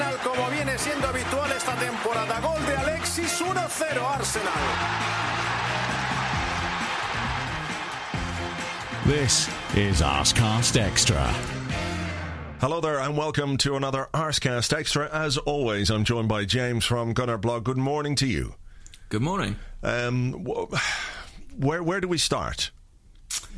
Arsenal como viene siendo habitual esta temporada. Gol de Alexis 1-0 Arsenal. This is Arscast Extra. Hello there, and welcome to another Arscast Extra. As always, I'm joined by James from Gunnerblog. Good morning to you. Good morning. Um, wh- where where do we start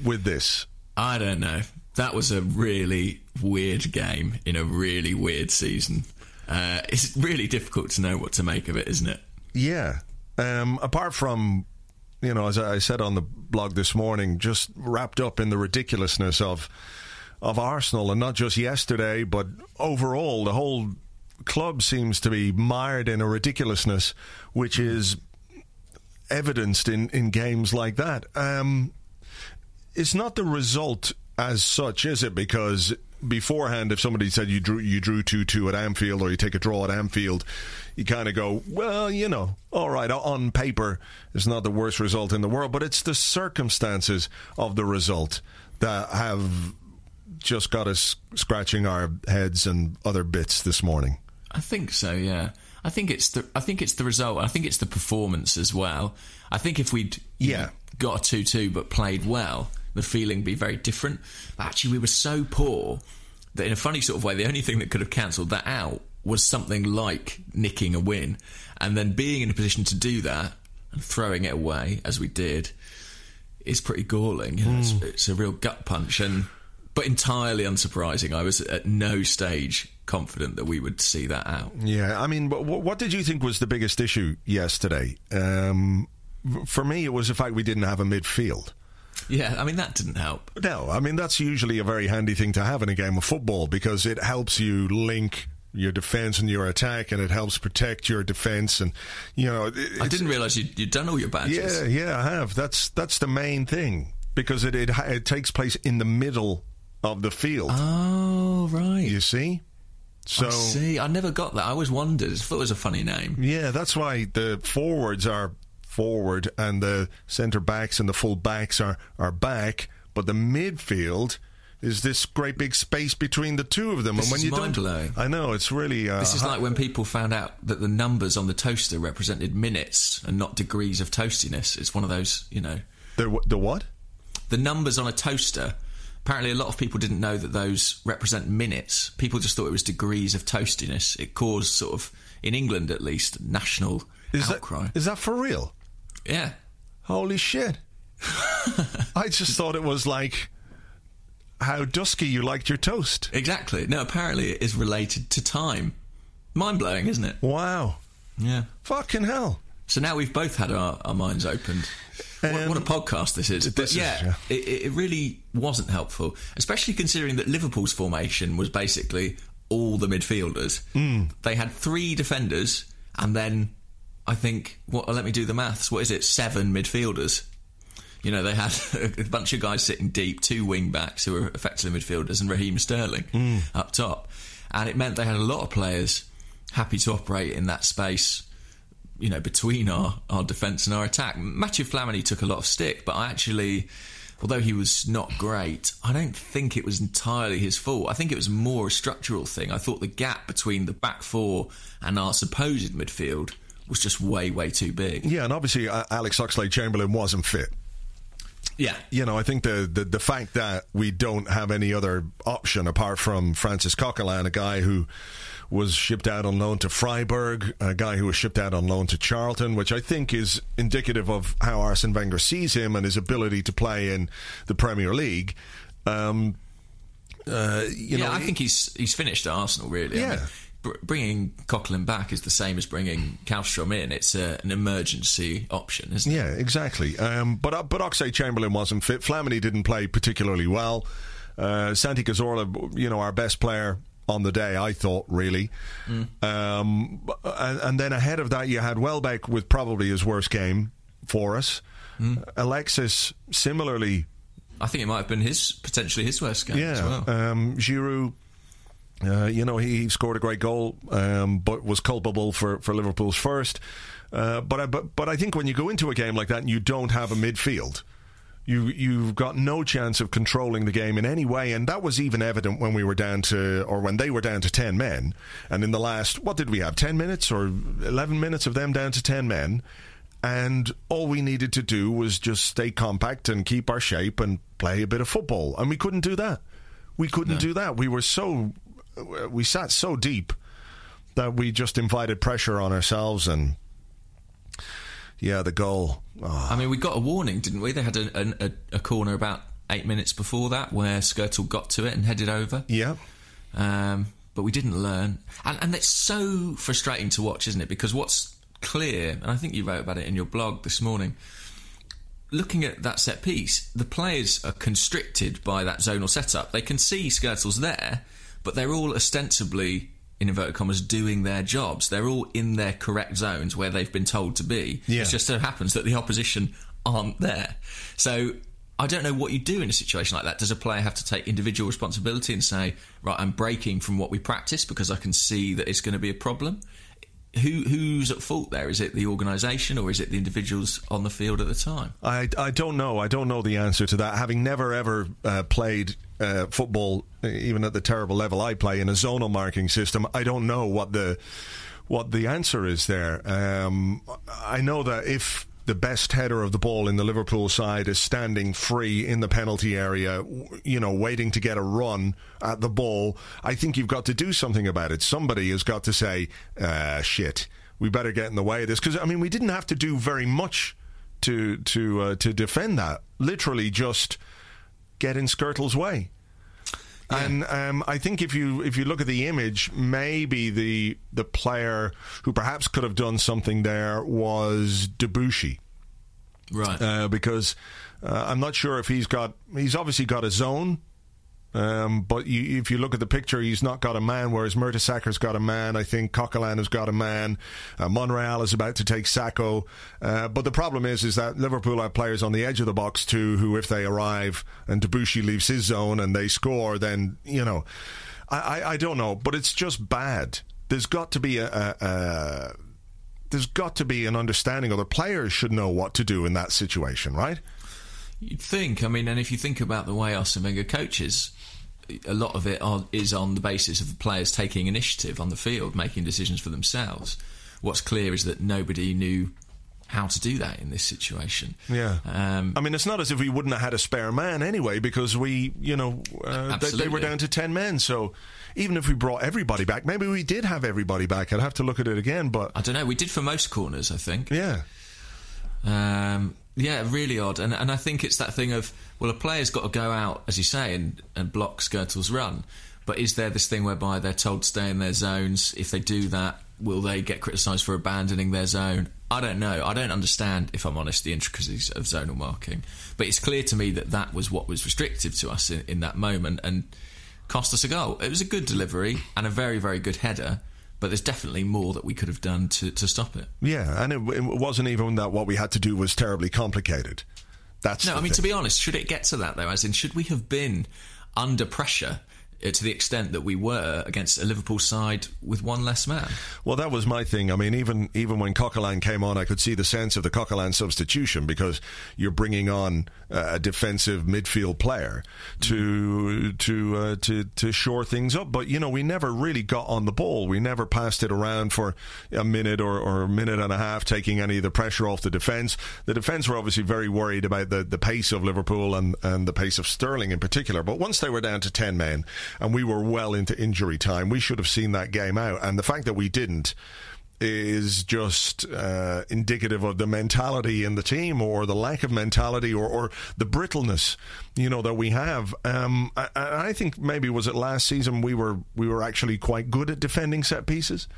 with this? I don't know. That was a really weird game in a really weird season. Uh, it's really difficult to know what to make of it, isn't it? Yeah. Um, apart from, you know, as I said on the blog this morning, just wrapped up in the ridiculousness of of Arsenal, and not just yesterday, but overall, the whole club seems to be mired in a ridiculousness, which is evidenced in, in games like that. Um, it's not the result as such, is it? Because beforehand, if somebody said you drew you drew two two at Anfield or you take a draw at Anfield, you kind of go, well, you know, all right, on paper, it's not the worst result in the world, but it's the circumstances of the result that have just got us scratching our heads and other bits this morning. I think so. Yeah. I think it's the I think it's the result. I think it's the performance as well. I think if we'd Yeah. know, got a two two but played well, the feeling would be very different. But actually, we were so poor that in a funny sort of way, the only thing that could have cancelled that out was something like nicking a win, and then being in a position to do that and throwing it away as we did is pretty galling. You know, it's, it's a real gut punch and. But entirely unsurprising. I was at no stage confident that we would see that out. Yeah, I mean, wh- wh- what did you think was the biggest issue yesterday? Um, for me, it was the fact we didn't have a midfield. Yeah, I mean that didn't help. No, I mean that's usually a very handy thing to have in a game of football because it helps you link your defense and your attack, and it helps protect your defense. And you know, it, I didn't realise you'd, you'd done all your badges. Yeah, yeah, I have. That's that's the main thing because it it, it takes place in the middle of the field. Oh right. you see, so I see. I never got that. I always wondered. I thought it was a funny name. yeah, that's why the forwards are forward and the centre backs and the full backs are are back, but the midfield. Is this great big space between the two of them? This and when is you don't, mind-blowing. I know it's really. Uh, This is like when people found out that the numbers on the toaster represented minutes and not degrees of toastiness. It's one of those, you know, the the what? the numbers on a toaster. Apparently, a lot of people didn't know that those represent minutes. People just thought it was degrees of toastiness. It caused sort of, in England at least, national Is outcry. that is that for real? Yeah. Holy shit! I just thought it was like how dusky you liked your toast. Exactly. No, apparently it is related to time. Mind blowing, isn't it? Wow, Yeah. fucking hell! So now we've both had our, our minds opened. What, Um, what a podcast this is. this But is, yeah, yeah. It, it really wasn't helpful, especially considering that Liverpool's formation was basically all the midfielders. Hmm. They had three defenders and then I think, what? let me do the maths. What is it? Seven midfielders. You know, they had a bunch of guys sitting deep, two wing backs who were effectively midfielders, and Raheem Sterling Hmm. up top. And it meant they had a lot of players happy to operate in that space, you know, between our, our defence and our attack. Matthew Flamini took a lot of stick, but I actually, although he was not great, I don't think it was entirely his fault. I think it was more a structural thing. I thought the gap between the back four and our supposed midfield was just way, way too big. Yeah, and obviously uh, Alex Oxlade Chamberlain wasn't fit. Yeah. You know, I think the, the, the fact that we don't have any other option apart from Francis Coquelin, a guy who was shipped out on loan to Freiburg, a guy who was shipped out on loan to Charlton, which I think is indicative of how Arsene Wenger sees him and his ability to play in the Premier League. Um, uh, you yeah, know, I think he's he's finished at Arsenal. Really, I Yeah. mean, br- bringing Coquelin back is the same as bringing Kallström in. It's a, an emergency option, isn't it? Yeah, exactly. Um, but uh, but Oxlade Chamberlain wasn't fit. Flamini didn't play particularly well. Uh, Santi Cazorla, you know, our best player on the day, I thought, really. Um, and, and then ahead of that, you had Welbeck with probably his worst game for us. Alexis, similarly, I think it might have been his potentially his worst game as yeah. well. Um, Giroud, uh, you know, he scored a great goal, um, but was culpable for, for Liverpool's first. Uh, but I, but but I think when you go into a game like that and you don't have a midfield, you you've got no chance of controlling the game in any way, and that was even evident when we were down to or when they were down to ten men. And in the last, what did we have? Ten minutes or eleven minutes of them down to ten men. And all we needed to do was just stay compact and keep our shape and play a bit of football. And we couldn't do that. We couldn't do that. We were so, we sat so deep that we just invited pressure on ourselves. And yeah, the goal. Oh, I mean, we got a warning, didn't we? They had a, a, a corner about eight minutes before that where Skrtel got to it and headed over. yeah. Um, but we didn't learn. And, and it's so frustrating to watch, isn't it? Because what's clear, and I think you wrote about it in your blog this morning, looking at that set piece, the players are constricted by that zonal setup. They can see Skrtel's there, but they're all ostensibly, in inverted commas, doing their jobs. They're all in their correct zones where they've been told to be. Yeah. It just so happens that the opposition aren't there. So I don't know what you do in a situation like that. Does a player have to take individual responsibility and say, right, I'm breaking from what we practice because I can see that it's going to be a problem? Who who's at fault there? Is it the organisation or is it the individuals on the field at the time? I, I don't know. I don't know the answer to that. Having never ever uh, played uh, football, even at the terrible level I play in a zonal marking system, I don't know what the what the answer is there. Um, I know that if the best header of the ball in the Liverpool side is standing free in the penalty area, you know, waiting to get a run at the ball, I think you've got to do something about it. Somebody has got to say, uh, shit, we better get in the way of this. Because, I mean, we didn't have to do very much to, to, uh, to defend that. Literally just get in Skrtel's way. And um, I think if you if you look at the image, maybe the the player who perhaps could have done something there was Debuchy, Right. uh, because uh, I'm not sure if he's got he's obviously got a zone, um, but you, if you look at the picture, he's not got a man. Whereas Mertesacker's got a man. I think Coquelin has got a man. Uh, Monreal is about to take Sakho. Uh, but the problem is, is that Liverpool have players on the edge of the box too, who if they arrive and Debuchy leaves his zone and they score, then you know, I, I, I don't know. But it's just bad. There's got to be a. a, a there's got to be an understanding, or the players should know what to do in that situation, right? You'd think. I mean, and if you think about the way Arsene Wenger coaches, a lot of it are, is on the basis of the players taking initiative on the field, making decisions for themselves. What's clear is that nobody knew how to do that in this situation. Yeah. Um, I mean, it's not as if we wouldn't have had a spare man anyway, because we, you know, uh, they, they were down to 10 men. So even if we brought everybody back, maybe we did have everybody back. I'd have to look at it again, but I don't know. We did for most corners, I think. yeah. Um, yeah, really odd. And and I think it's that thing of well, a player's got to go out, as you say, and, and block Skrtel's run. But is there this thing whereby they're told to stay in their zones? If they do that, will they get criticised for abandoning their zone? I don't know. I don't understand, if I'm honest, the intricacies of zonal marking. But it's clear to me that that was what was restrictive to us in, in that moment and cost us a goal. It was a good delivery and a very, very good header. But there's definitely more that we could have done to, to stop it. Yeah. And it, it wasn't even that what we had to do was terribly complicated. That's No, I mean, thing. to be honest, should it get to that, though? As in, should we have been under pressure to the extent that we were against a Liverpool side with one less man. Well, that was my thing. I mean, even even when Coquelin came on, I could see the sense of the Coquelin substitution because you're bringing on a defensive midfield player to to uh, to to shore things up. But you know, we never really got on the ball. We never passed it around for a minute or, or a minute and a half, taking any of the pressure off the defence. The defence were obviously very worried about the, the pace of Liverpool and, and the pace of Sterling in particular. But once they were down to ten men and we were well into injury time, we should have seen that game out. And the fact that we didn't is just uh, indicative of the mentality in the team or the lack of mentality or, or the brittleness you know that we have. Um, I, I, think maybe was it last season we were we were actually quite good at defending set pieces?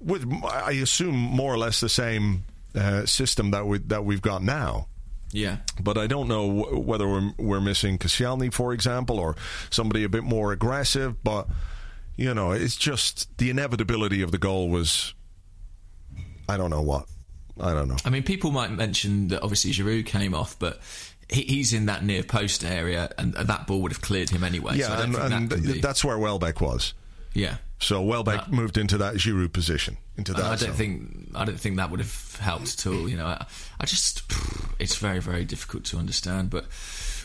With I assume more or less the same uh, system that we that we've got now yeah. But I don't know whether we're, we're missing Koscielny, for example, or somebody a bit more aggressive. But, you know, it's just the inevitability of the goal was I don't know what. I don't know. I mean, people might mention that obviously Giroud came off, but he's in that near post area, and that ball would have cleared him anyway. Yeah, so and, and that that's where Welbeck was. Yeah. So Welbeck moved into that Giroud position. Into that. I don't zone. think I don't think that would have helped at all. You know, I, I just it's very very difficult to understand. But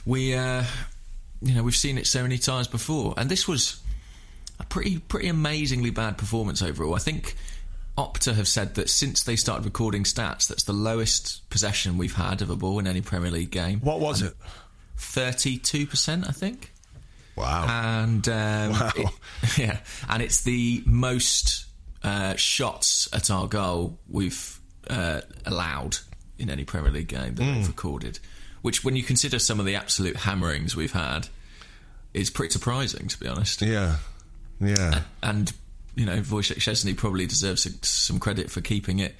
we, uh, you know, we've seen it so many times before, and this was a pretty pretty amazingly bad performance overall. I think Opta have said that since they started recording stats, that's the lowest possession we've had of a ball in any Premier League game. What was and it? Thirty-two percent, I think. Wow. And um, wow. It, yeah, and it's the most uh, shots at our goal we've uh, allowed in any Premier League game that mm. they've recorded. Which, when you consider some of the absolute hammerings we've had, is pretty surprising, to be honest. Yeah, yeah. And, and you know, Wojciech Szczesny probably deserves some credit for keeping it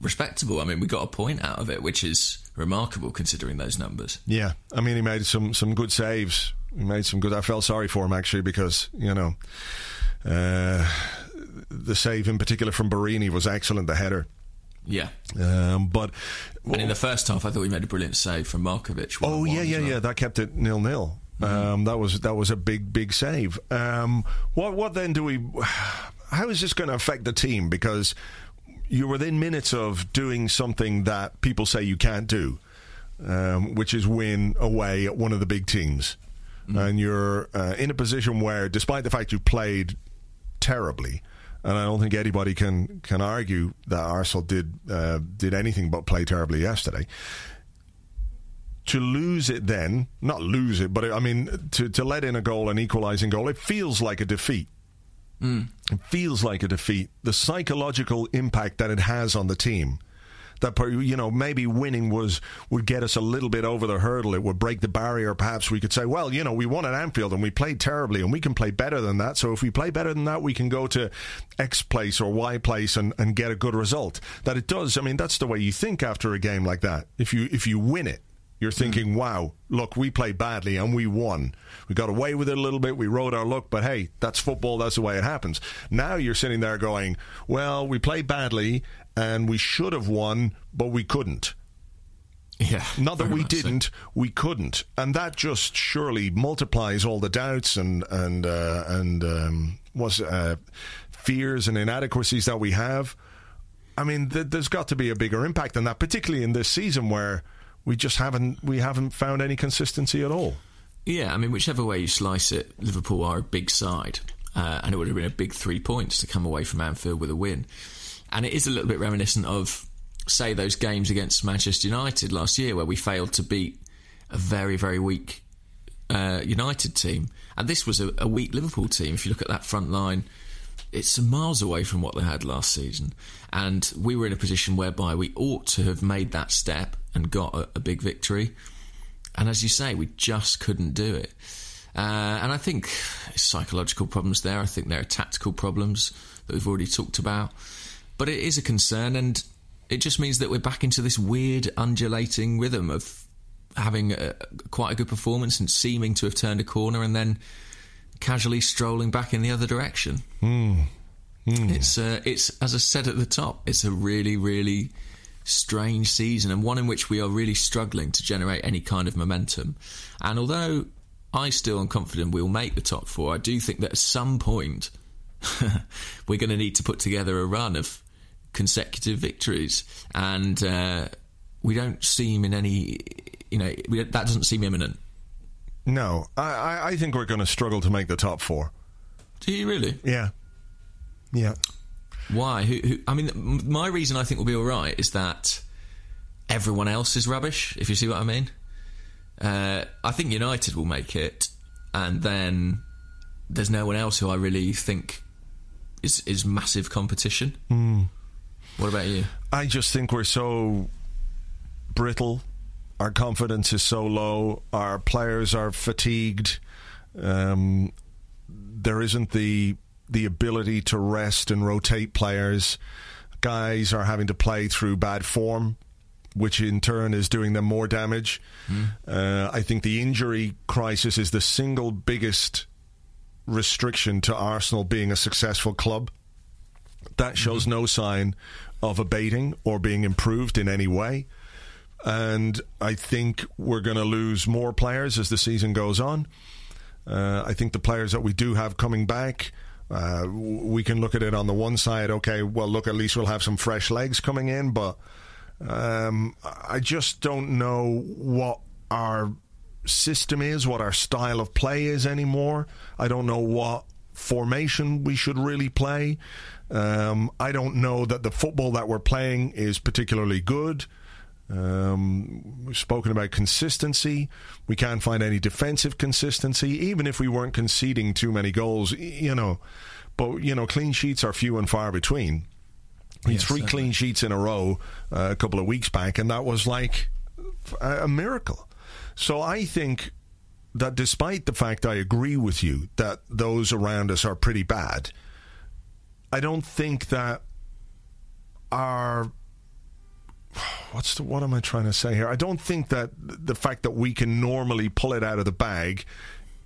respectable. I mean, we got a point out of it, which is remarkable considering those numbers. Yeah, I mean, he made some some good saves. He made some good. I felt sorry for him actually because you know uh, the save in particular from Borini was excellent. The header. Yeah, um, but well, and in the first half, I thought we made a brilliant save from Markovic. Oh yeah, yeah, well. yeah. That kept it nil nil. Mm-hmm. Um, that was that was a big big save. Um, what what then do we? How is this going to affect the team? Because you're within minutes of doing something that people say you can't do, um, which is win away at one of the big teams, mm. and you're uh, in a position where, despite the fact you played terribly. And I don't think anybody can, can argue that Arsenal did uh, did anything but play terribly yesterday to lose it then, not lose it, but I mean, to, to let in a goal, an equalising goal, it feels like a defeat. Mm. It feels like a defeat. The psychological impact that it has on the team. That you know maybe winning was would get us a little bit over the hurdle. It would break the barrier. Perhaps we could say, well, you know, we won at Anfield and we played terribly, and we can play better than that. So if we play better than that, we can go to X place or Y place and, and get a good result. That it does. I mean, that's the way you think after a game like that. If you if you win it, you're hmm. thinking, wow, look, we played badly and we won. We got away with it a little bit. We rode our luck, but hey, that's football. That's the way it happens. Now you're sitting there going, well, we played badly and we should have won, but we couldn't. Yeah. Not that we didn't, so. we couldn't, and that just surely multiplies all the doubts and and uh, and um, was uh, fears and inadequacies that we have. I mean, th- there's got to be a bigger impact than that, particularly in this season where we just haven't we haven't found any consistency at all. Yeah, I mean, whichever way you slice it, Liverpool are a big side, uh, and it would have been a big three points to come away from Anfield with a win. And it is a little bit reminiscent of, say, those games against Manchester United last year, where we failed to beat a very, very weak uh, United team. And this was a, a weak Liverpool team. If you look at that front line, it's some miles away from what they had last season. And we were in a position whereby we ought to have made that step and got a, a big victory. And as you say, we just couldn't do it. Uh, and I think psychological problems there. I think there are tactical problems that we've already talked about. But it is a concern, and it just means that we're back into this weird undulating rhythm of having a, quite a good performance and seeming to have turned a corner, and then casually strolling back in the other direction. Mm. Mm. It's uh, it's as I said at the top, it's a really really strange season and one in which we are really struggling to generate any kind of momentum. And although I still am confident we'll make the top four. I do think that at some point we're going to need to put together a run of consecutive victories, and uh, we don't seem in any. You know, we, that doesn't seem imminent. No, I, I, think we're going to struggle to make the top four. Do you really? Yeah, yeah. Why? Who, who, I mean, my reason I think we'll be all right is that everyone else is rubbish. If you see what I mean. Uh, I think United will make it, and then there's no one else who I really think is is massive competition. What about you? I just think we're so brittle. Our confidence is so low. Our players are fatigued. Um, there isn't the the ability to rest and rotate players. Guys are having to play through bad form, which in turn is doing them more damage. Uh, I think the injury crisis is the single biggest restriction to Arsenal being a successful club. That shows no sign of abating or being improved in any way. And I think we're going to lose more players as the season goes on. Uh, I think the players that we do have coming back, uh, we can look at it on the one side. Okay, well, look, at least we'll have some fresh legs coming in, but um, I just don't know what our system is, what our style of play is anymore. I don't know what formation we should really play. Um, I don't know that the football that we're playing is particularly good. Um, we've spoken about consistency. We can't find any defensive consistency, even if we weren't conceding too many goals, you know. But, you know, clean sheets are few and far between. He had Yes, three clean sheets in a row uh, a couple of weeks back, and that was like a, a miracle. So I think that despite the fact I agree with you that those around us are pretty bad, I don't think that our what's the what am I trying to say here? I don't think that the fact that we can normally pull it out of the bag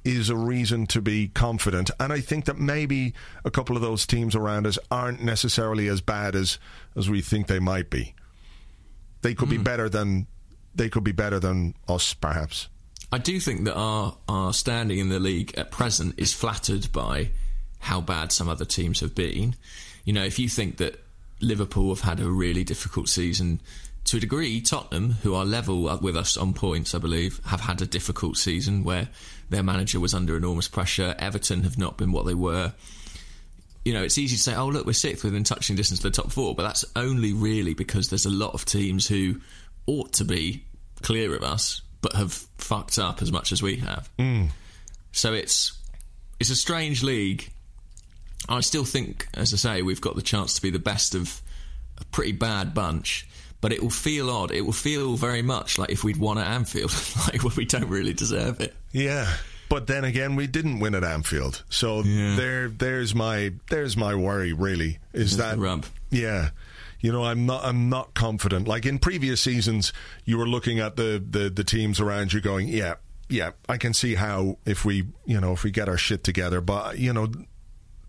is a reason to be confident. And I think that maybe a couple of those teams around us aren't necessarily as bad as as we think they might be. They could be hmm. better than they could be better than us, perhaps. I do think that our our standing in the league at present is flattered by how bad some other teams have been. You know, if you think that Liverpool have had a really difficult season, to a degree, Tottenham, who are level with us on points, I believe, have had a difficult season where their manager was under enormous pressure. Everton have not been what they were. You know, it's easy to say, oh, look, we're sixth within touching distance to the top four, but that's only really because there's a lot of teams who ought to be clear of us, but have fucked up as much as we have. Mm. So it's it's a strange league. I still think, as I say, we've got the chance to be the best of a pretty bad bunch. But it will feel odd. It will feel very much like if we'd won at Anfield, like well, we don't really deserve it. Yeah. But then again, we didn't win at Anfield, so Yeah. there, there's my, there's my worry. Really, is There's that. Yeah, you know, I'm not, I'm not confident. Like in previous seasons, you were looking at the, the, the teams around you, going, yeah, yeah, I can see how if we, you know, if we get our shit together. But you know,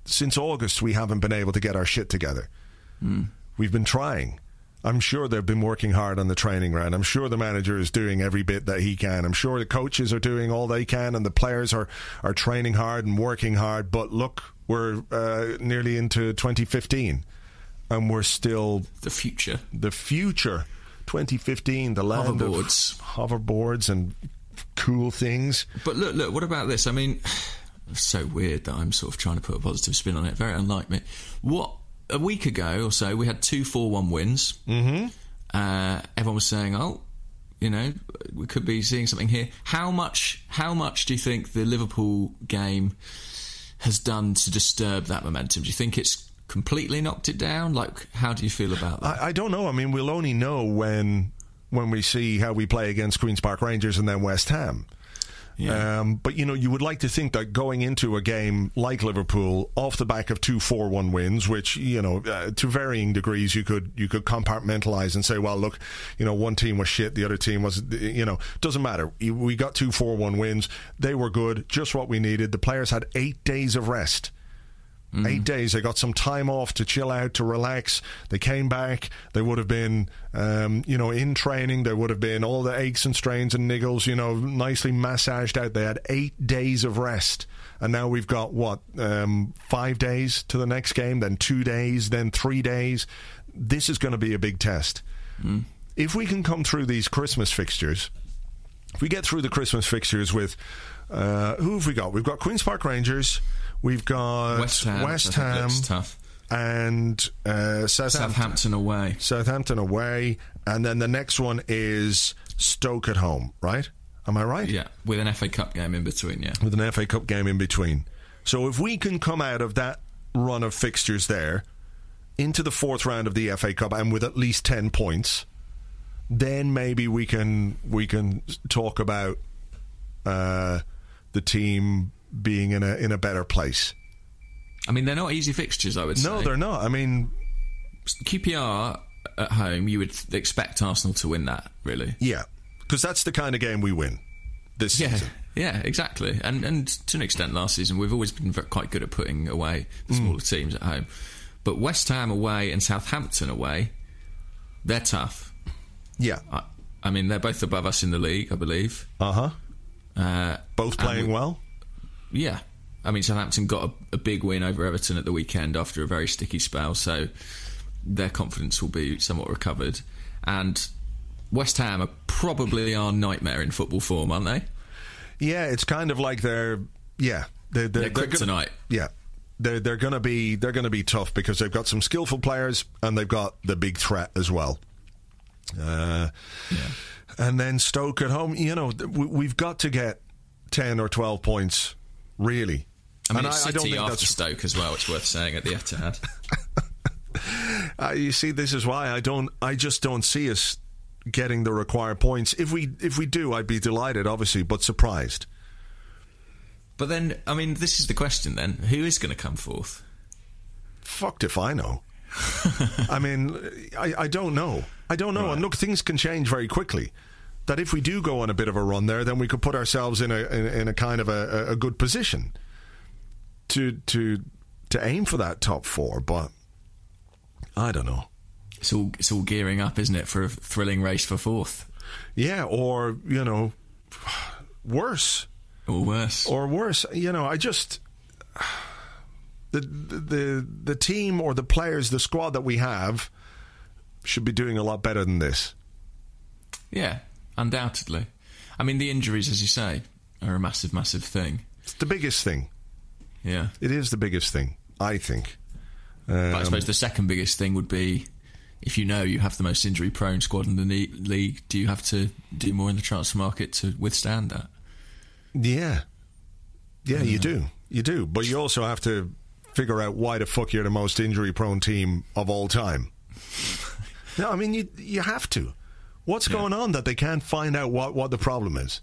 since August, we haven't been able to get our shit together. We've been trying. I'm sure they've been working hard on the training ground. I'm sure the manager is doing every bit that he can. I'm sure the coaches are doing all they can, and the players are, are training hard and working hard. But look, we're uh, nearly into 2015, and we're still The future. the future. 2015, the land Hoverboards. of hoverboards and cool things. But look, look. What about this? I mean, so weird that I'm sort of trying to put a positive spin on it. Very unlike me. What a week ago or so, we had two four-one wins. Mm-hmm. Uh, everyone was saying, "Oh, you know, we could be seeing something here." How much? How much do you think the Liverpool game has done to disturb that momentum? Do you think it's completely knocked it down? Like, how do you feel about that? I, I don't know. I mean, we'll only know when when we see how we play against Queens Park Rangers and then West Ham. Yeah. Um, but you know, you would like to think that going into a game like Liverpool, off the back of two four-one wins, which you know, uh, to varying degrees, you could you could compartmentalize and say, well, look, you know, one team was shit, the other team was, you know, doesn't matter. We got two four-one wins; they were good, just what we needed. The players had eight days of rest Eight days. They got some time off to chill out, to relax. They came back. They would have been, um, you know, in training. There would have been all the aches and strains and niggles, you know, nicely massaged out. They had eight days of rest. And now we've got, what, um, five days to the next game, then two days, then three days. This is going to be a big test. If we can come through these Christmas fixtures, if we get through the Christmas fixtures with uh, who have we got? We've got Queens Park Rangers, we've got West Ham. West which I think Ham, tough. and uh, Southampton. Southampton away. Southampton away, and then the next one is Stoke at home. Right? Am I right? Yeah, with an FA Cup game in between. Yeah. With an FA Cup game in between. So if we can come out of that run of fixtures there into the fourth round of the FA Cup and with at least ten points, then maybe we can we can talk about uh, the team being in a in a better place. I mean, they're not easy fixtures. I would say. No, they're not. I mean, QPR at home. You would expect Arsenal to win that, really. yeah, because that's the kind of game we win this Yeah, season. yeah, exactly. And and to an extent, last season we've always been quite good at putting away the Mm. smaller teams at home. But West Ham away and Southampton away, they're tough. Yeah. I, I mean, they're both above us in the league, I believe. Uh huh. Uh, Both playing we- well. Yeah. I mean, Southampton got a, a big win over Everton at the weekend after a very sticky spell, so their confidence will be somewhat recovered. And West Ham are probably our nightmare in football form, aren't they? Yeah, it's kind of like they're yeah they're they're, They're yeah, they're they're gonna be they're gonna be tough because they've got some skillful players and they've got the big threat as well. Uh, And then Stoke at home, you know, we- we've got to get ten or twelve points, really. I mean, and it's I, I don't City think after that's Stoke as well. It's worth saying at the Etihad. Uh, you see, this is why I don't. I just don't see us getting the required points. If we if we do, I'd be delighted, obviously, but surprised. but then, I mean, this is the question. Then, who is going to come forth? Fucked if I know. I mean, I, I don't know. I don't know. And look, things can change very quickly. That if we do go on a bit of a run there, then we could put ourselves in a in, in a kind of a, a good position to to to aim for that top four. But I don't know. It's all it's all gearing up, isn't it, for a thrilling race for fourth Yeah, or you know, worse. or worse? or worse. You know, I just the the the team or the players, the squad that we have should be doing a lot better than this. yeah, undoubtedly. I mean, the injuries, as you say, are a massive, massive thing. It's the biggest thing. Yeah. It is the biggest thing, I think. But I Um, suppose the second biggest thing would be if you know you have the most injury prone squad in the league, do you have to do more in the transfer market to withstand that? Yeah, yeah, you do, you do. But you also have to figure out why the fuck you're the most injury-prone team of all time. no, I mean you you have to. What's going on that they can't find out what, what the problem is?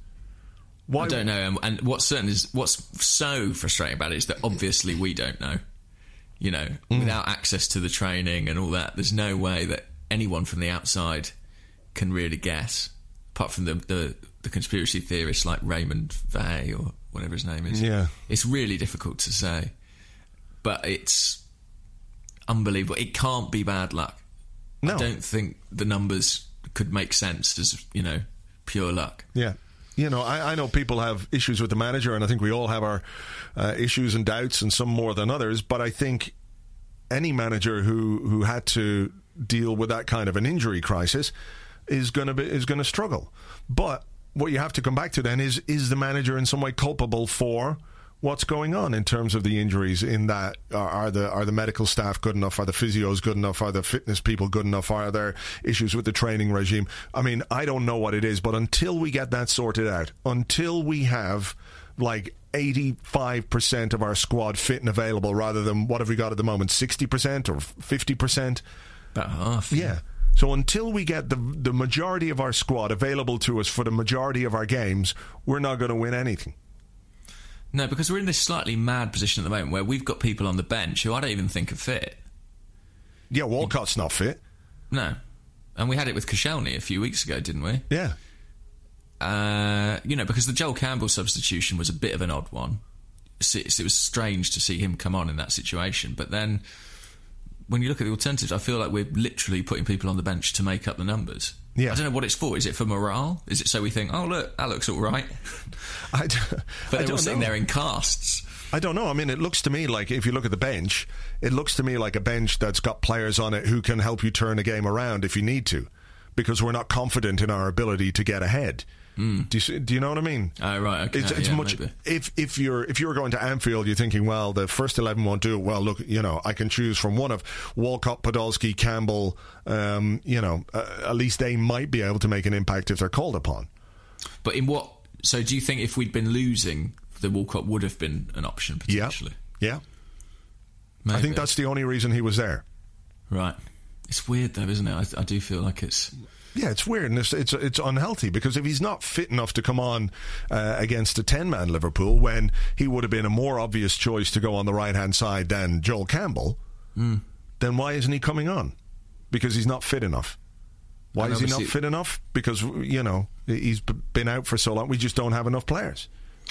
Why I don't know. And, and what's certain is what's so frustrating about it is that obviously we don't know. You know, Mm. without access to the training and all that, there's no way that anyone from the outside can really guess, apart from the the, the conspiracy theorists like Raymond Vay or whatever his name is. Yeah. it's really difficult to say, but it's unbelievable. It can't be bad luck. No. I don't think the numbers could make sense as you know pure luck. Yeah. You know, I, I know people have issues with the manager, and I think we all have our uh, issues and doubts, and some more than others. But I think any manager who, who had to deal with that kind of an injury crisis is going to be is going to struggle. But what you have to come back to then is is the manager in some way culpable for what's going on in terms of the injuries in that are, are the are the medical staff good enough are the physios good enough are the fitness people good enough are there issues with the training regime i mean i don't know what it is but until we get that sorted out until we have like 85% of our squad fit and available rather than what have we got at the moment 60% or 50% About half. yeah. So until we get the the majority of our squad available to us for the majority of our games, we're not going to win anything. No, because we're in this slightly mad position at the moment where we've got people on the bench who I don't even think are fit. Yeah, Walcott's not fit. No. And we had it with Koscielny a few weeks ago, didn't we? Yeah. Uh, you know, because the Joel Campbell substitution was a bit of an odd one. it, it was strange to see him come on in that situation. But then, when you look at the alternatives, I feel like we're literally putting people on the bench to make up the numbers. Yeah. I don't know what it's for. Is it for morale? Is it so we think, oh look, that looks all right? I, d- But they're all sitting know. there in casts. I don't know. I mean, it looks to me like if you look at the bench, it looks to me like a bench that's got players on it who can help you turn a game around if you need to, because we're not confident in our ability to get ahead. Do you do you know what I mean? Oh, right, okay, It's, it's yeah, much maybe. if if you're if you're going to Anfield, you're thinking, well, the first eleven won't do it. Well, look, you know, I can choose from one of Walcott, Podolski, Campbell. Um, you know, uh, at least they might be able to make an impact if they're called upon. But in what? So do you think if we'd been losing, the Walcott would have been an option Yeah, potentially? yeah. I Maybe. think that's the only reason he was there. right. It's weird though, isn't it? I, I do feel like it's. Yeah, it's weird and it's, it's it's unhealthy because if he's not fit enough to come on uh, against a ten man Liverpool when he would have been a more obvious choice to go on the right hand side than Joel Campbell, Hmm. then why isn't he coming on? Because he's not fit enough. Why And is he not fit enough? Because you know he's been out for so long. We just don't have enough players,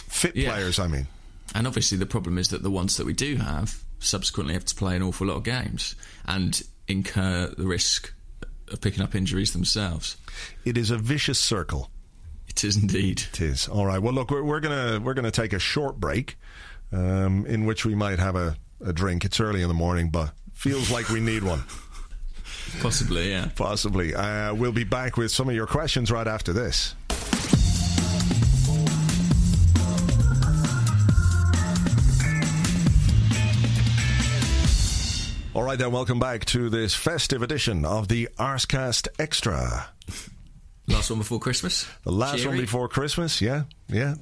fit Yeah. players. I mean, And obviously, the problem is that the ones that we do have subsequently have to play an awful lot of games and incur the risk of picking up injuries themselves. it is a vicious circle. It is indeed. It is all right. Well, look, we're, we're gonna we're gonna take a short break, um, in which we might have a, a drink. It's early in the morning, but feels like we need one. Possibly, yeah. Possibly. Uh, we'll be back with some of your questions right after this. All right, then, welcome back to this festive edition of the Arscast Extra. Last one before Christmas. The last one before Christmas, yeah, yeah.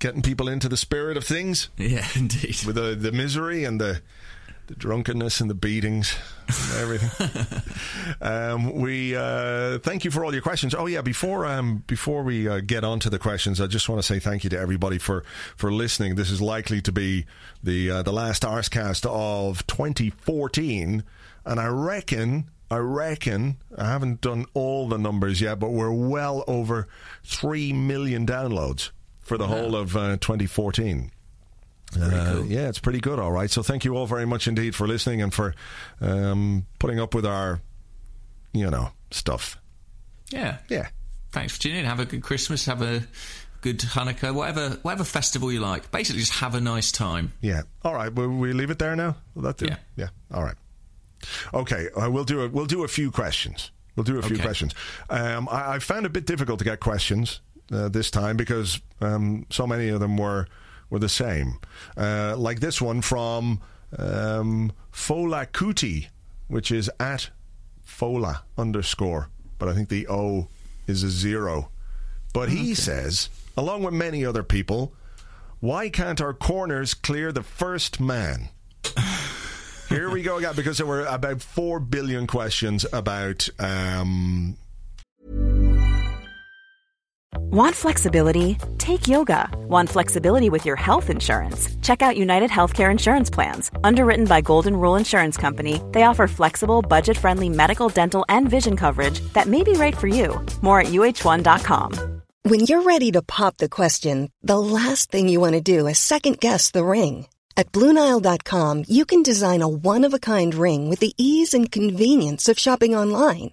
Getting people into the spirit of things Yeah, indeed. with the, the misery and the, the drunkenness and the beatings and everything. um, we uh, thank you for all your questions. Oh yeah, before um, before we uh, get on to the questions, I just want to say thank you to everybody for for listening. This is likely to be the uh, the last Arscast of 2014, and I reckon. I reckon I haven't done all the numbers yet, but we're well over three million downloads for the whole of uh, 2014. Uh, cool. Yeah, it's pretty good, all right. So thank you all very much indeed for listening and for um, putting up with our, you know, stuff. Yeah. Yeah. Thanks for tuning in. Have a good Christmas. Have a good Hanukkah. Whatever, whatever festival you like. Basically, just have a nice time. Yeah. All right. Will we leave it there now? Will that do? Yeah. Yeah. All right. Okay. Uh, we'll do a, we'll do a few questions. We'll do a few Okay. questions. Um, I, I found it a bit difficult to get questions uh, this time because um, so many of them were were the same. Uh, like this one from um, Fola Kuti, which is at Fola underscore, but I think the O is a zero. But he says, along with many other people, why can't our corners clear the first man? Here we go again, because there were about four billion questions about um, Want flexibility? Take yoga. Want flexibility with your health insurance? Check out United Healthcare Insurance Plans. Underwritten by Golden Rule Insurance Company, they offer flexible, budget friendly medical, dental, and vision coverage that may be right for you. More at uh1.com. When you're ready to pop the question, the last thing you want to do is second guess the ring. At Bluenile.com, you can design a one of a kind ring with the ease and convenience of shopping online.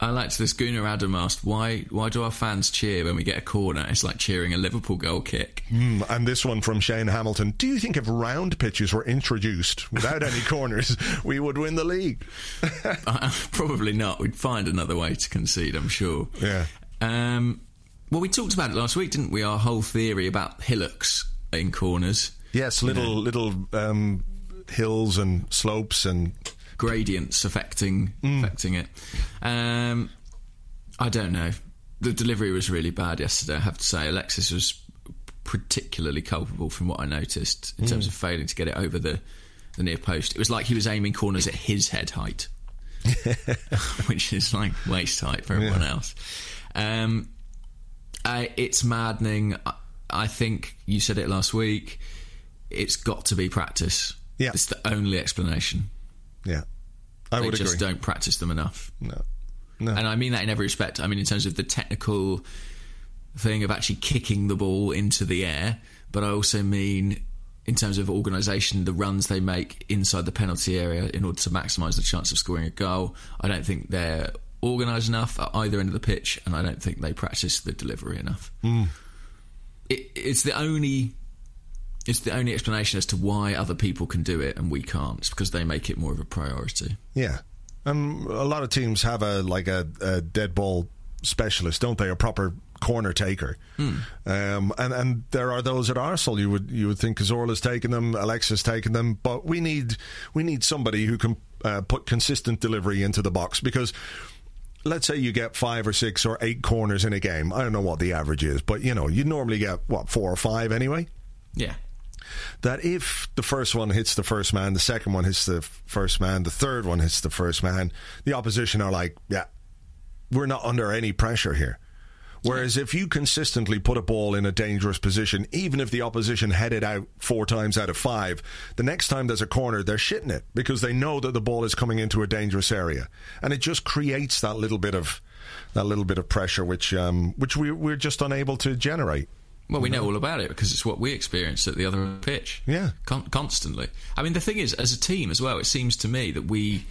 I liked this Gunnar Adam asked, why, why do our fans cheer when we get a corner? It's like cheering a Liverpool goal kick. Mm, and this one from Shane Hamilton. Do you think if round pitches were introduced without any corners, we would win the league? Uh, Probably not. We'd find another way to concede, I'm sure. Yeah. Um, well, we talked about it last week, didn't we? Our whole theory about hillocks in corners, Yes, little little um, hills and slopes and gradients affecting Mm. affecting it. Um, I don't know. The delivery was really bad yesterday. I have to say, Alexis was particularly culpable from what I noticed in Mm. terms of failing to get it over the the near post. It was like he was aiming corners at his head height. which is like waist height for everyone Yeah. else. Um, I, it's maddening. I, I think you said it last week. It's got to be practice. Yeah. it's the only explanation. Yeah, I they would just agree. don't practice them enough. No, no. And I mean that in every respect. I mean in terms of the technical thing of actually kicking the ball into the air, but I also mean in terms of organisation, the runs they make inside the penalty area in order to maximise the chance of scoring a goal. I don't think they're organised enough at either end of the pitch, and I don't think they practice the delivery enough. Hmm. It, it's the only. It's the only explanation as to why other people can do it and we can't. It's because they make it more of a priority. Yeah, and a lot of teams have a like a, a dead ball specialist, don't they? A proper corner taker. Um, and and there are those at Arsenal. You would you would think Cazorla's taken them, Alexa's taken them, but we need we need somebody who can uh, put consistent delivery into the box because. Let's say you get five or six or eight corners in a game. I don't know what the average is, but you know, you normally get what four or five anyway Yeah. That if the first one hits the first man, the second one hits the first man, the third one hits the first man, the opposition are like, yeah, we're not under any pressure here. Whereas if you consistently put a ball in a dangerous position, even if the opposition head it out four times out of five, the next time there's a corner, they're shitting it because they know that the ball is coming into a dangerous area, and it just creates that little bit of that little bit of pressure, which um, which we, we're just unable to generate. Well, we know all about it because it's what we experience at the other end of the pitch. Yeah. Con- constantly. I mean, the thing is, as a team as well, it seems to me that we,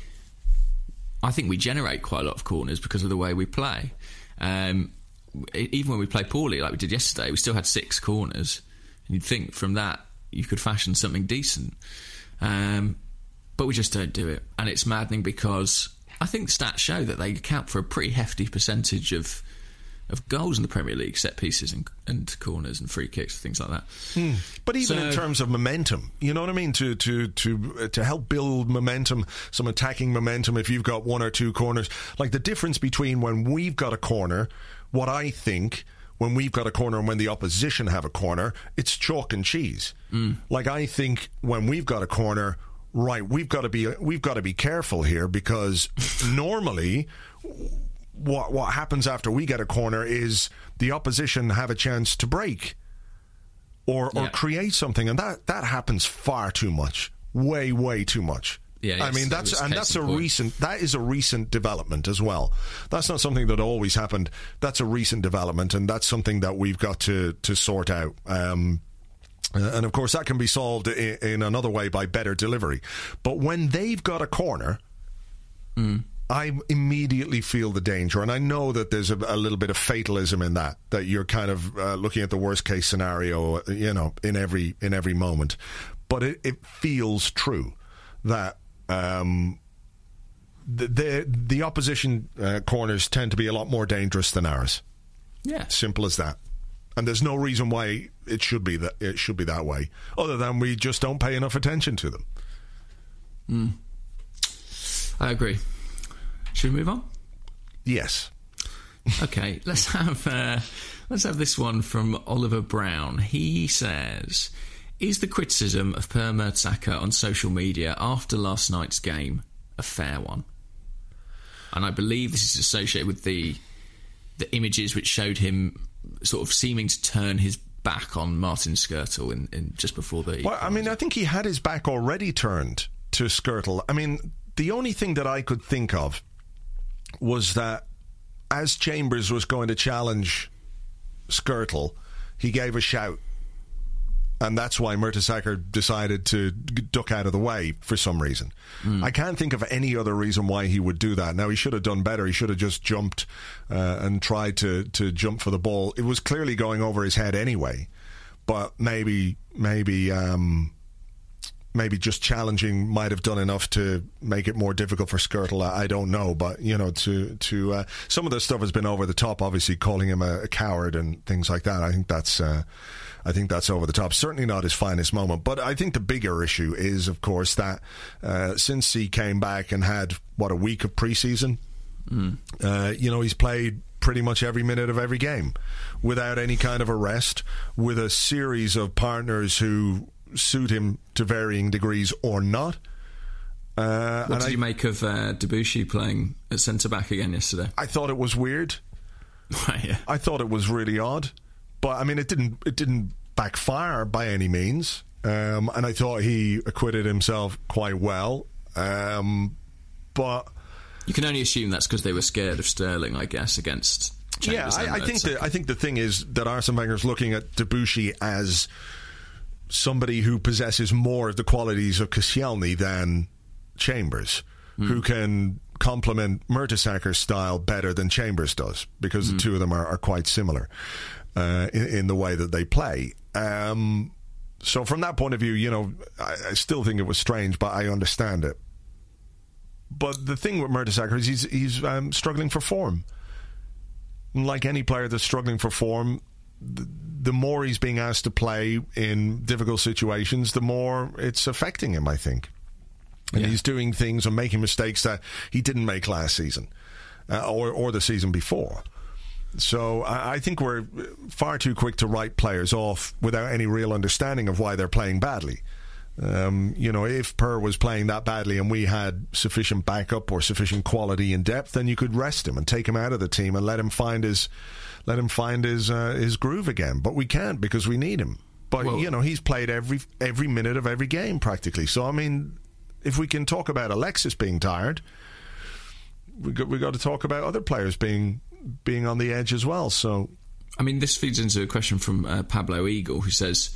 I think we generate quite a lot of corners because of the way we play. Um, even when we play poorly, like we did yesterday, we still had six corners. And you'd think from that you could fashion something decent. Um, but we just don't do it. And it's maddening because I think stats show that they account for a pretty hefty percentage of of goals in the Premier League, set pieces and, and corners and free kicks, and things like that. Hmm. But even So- in terms of momentum, you know what I mean? To to to to help build momentum, some attacking momentum. If you've got one or two corners, like the difference between when we've got a corner, what I think when we've got a corner and when the opposition have a corner, it's chalk and cheese. Hmm. Like I think when we've got a corner, right, we've got to be we've got to be careful here because normally what what happens after we get a corner is the opposition have a chance to break or or Yeah. create something, and that that happens far too much, way way too much. Yeah, I mean that's and that's a point. recent that is a recent development as well. That's not something that always happened. That's a recent development, and that's something that we've got to to sort out. Um, uh, and of course, that can be solved in, in another way by better delivery. But when they've got a corner, I immediately feel the danger, and I know that there's a, a little bit of fatalism in that. That you're kind of uh, looking at the worst case scenario, you know, in every in every moment. But it, it feels true that um, the, the the opposition uh, corners tend to be a lot more dangerous than ours. Yeah. Simple as that. And there's no reason why it should be that it should be that way, other than we just don't pay enough attention to them. I agree. Should we move on? Yes. Okay, let's have uh, let's have this one from Oliver Brown. He says, "Is the criticism of Per Mertesacker on social media after last night's game a fair one?" And I believe this is associated with the the images which showed him sort of seeming to turn his back on Martin Skrtel in, in just before the. Well, I mean, I think he had his back already turned to Skrtel. I mean, the only thing that I could think of was that as Chambers was going to challenge Skrtel, he gave a shout. And that's why Mertesacker decided to duck out of the way for some reason. I can't think of any other reason why he would do that. Now he should have done better. He should have just jumped uh, and tried to to jump for the ball. It was clearly going over his head anyway. But maybe maybe um, maybe just challenging might have done enough to make it more difficult for Skrtel. I I don't know, but you know, to to uh, some of the stuff has been over the top. Obviously, calling him a, a coward and things like that. I think that's uh, I think that's over the top. Certainly not his finest moment. But I think the bigger issue is, of course, that uh, since he came back and had what a week of preseason, uh, you know, he's played pretty much every minute of every game without any kind of a rest, with a series of partners who suit him to varying degrees or not. Uh, What did I, you make of uh, Debuchy playing at centre back again yesterday? I thought it was weird. Yeah. I thought it was really odd, but I mean, it didn't it didn't backfire by any means. Um, and I thought he acquitted himself quite well. Um, but You can only assume that's because they were scared of Sterling, I guess, against yeah, Chambers and I, I think the I think the thing is that Arsene Wenger's looking at Debuchy as somebody who possesses more of the qualities of Koscielny than Chambers, who can complement Mertesacker's style better than Chambers does, because the two of them are, are quite similar uh, in, in the way that they play. Um, so from that point of view, you know, I, I still think it was strange, but I understand it. But the thing with Mertesacker is he's he's um, struggling for form. Like any player that's struggling for form, the, the more he's being asked to play in difficult situations, the more it's affecting him. I think, and Yeah. he's doing things and making mistakes that he didn't make last season uh, or or the season before. So I, I think we're far too quick to write players off without any real understanding of why they're playing badly. Um, you know, if Per was playing that badly and we had sufficient backup or sufficient quality and depth, then you could rest him and take him out of the team and let him find his let him find his uh, his groove again. But we can't because we need him. But Well- you know, he's played every every minute of every game practically. So I mean, if we can talk about Alexis being tired, we got we got to talk about other players being being on the edge as well. So I mean, this feeds into a question from uh, Pablo Eagle, who says,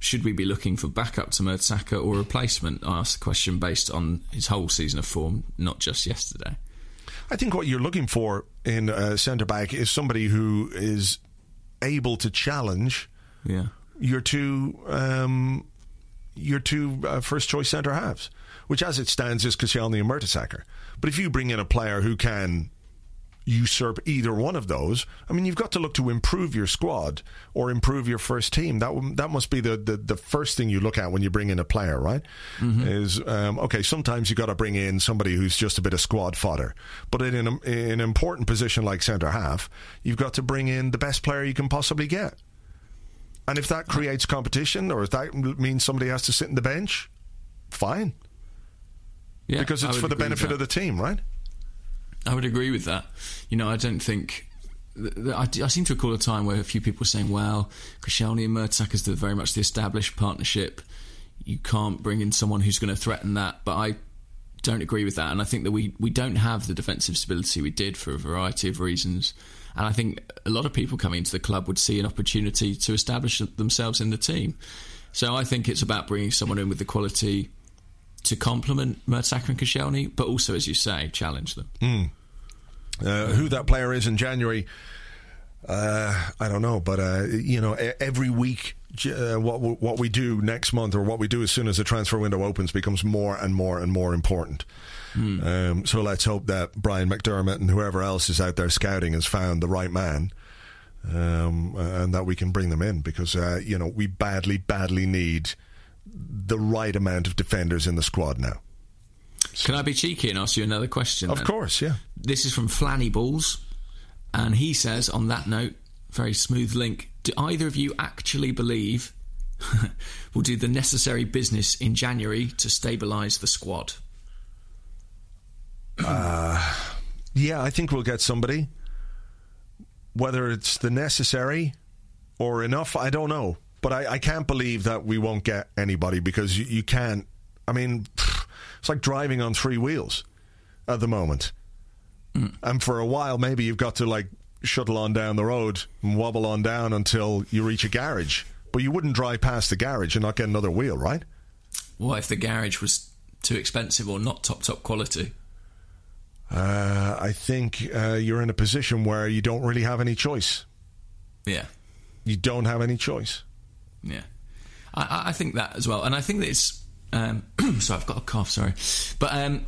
"Should we be looking for backup to Mertesacker or replacement?" I asked the question based on his whole season of form, not just yesterday. I think what you're looking for in a centre back is somebody who is able to challenge Yeah, your two um, your two uh, first choice centre halves, which as it stands is Koscielny and Mertesacker. But if you bring in a player who can usurp either one of those, I mean, you've got to look to improve your squad or improve your first team. That w- that must be the, the, the first thing you look at when you bring in a player, right? Is um, okay. Sometimes you've got to bring in somebody who's just a bit of squad fodder, but in an, in an important position like centre half, you've got to bring in the best player you can possibly get. And if that creates competition, or if that means somebody has to sit in the bench, fine, yeah, because it's for the benefit of the team, right? I would agree with that. You know, I don't think. th- th- I, I seem to recall a time where a few people were saying, well, Koscielny and Mertesacker is the, very much the established partnership. You can't bring in someone who's going to threaten that. But I don't agree with that. And I think that we, we don't have the defensive stability we did for a variety of reasons. And I think a lot of people coming into the club would see an opportunity to establish themselves in the team. So I think it's about bringing someone in with the quality to complement Mertesacker and Koscielny, but also, as you say, challenge them. Hmm. Uh, who that player is in January, uh, I don't know, but uh, you know, every week. Uh, what what we do next month, or what we do as soon as the transfer window opens, becomes more and more and more important. Um, so let's hope that Brian McDermott and whoever else is out there scouting has found the right man, um, and that we can bring them in because uh, you know we badly, badly need the right amount of defenders in the squad now. Can I be cheeky and ask you another question? Of then? course, yeah. This is from Flanny Balls, and he says, on that note, very smooth link. Do either of you actually believe we'll do the necessary business in January to stabilise the squad? Uh, yeah, I think we'll get somebody. Whether it's the necessary or enough, I don't know. But I, I can't believe that we won't get anybody because you, you can't. I mean, it's like driving on three wheels at the moment. And for a while, maybe you've got to like shuttle on down the road and wobble on down until you reach a garage. But you wouldn't drive past the garage and not get another wheel, right? What if the garage was too expensive or not top, top quality? Uh, I think uh, you're in a position where you don't really have any choice. Yeah. You don't have any choice. Yeah, I- I, I think that as well, and I think that it's. Um, sorry, I've got a cough. Sorry, but um,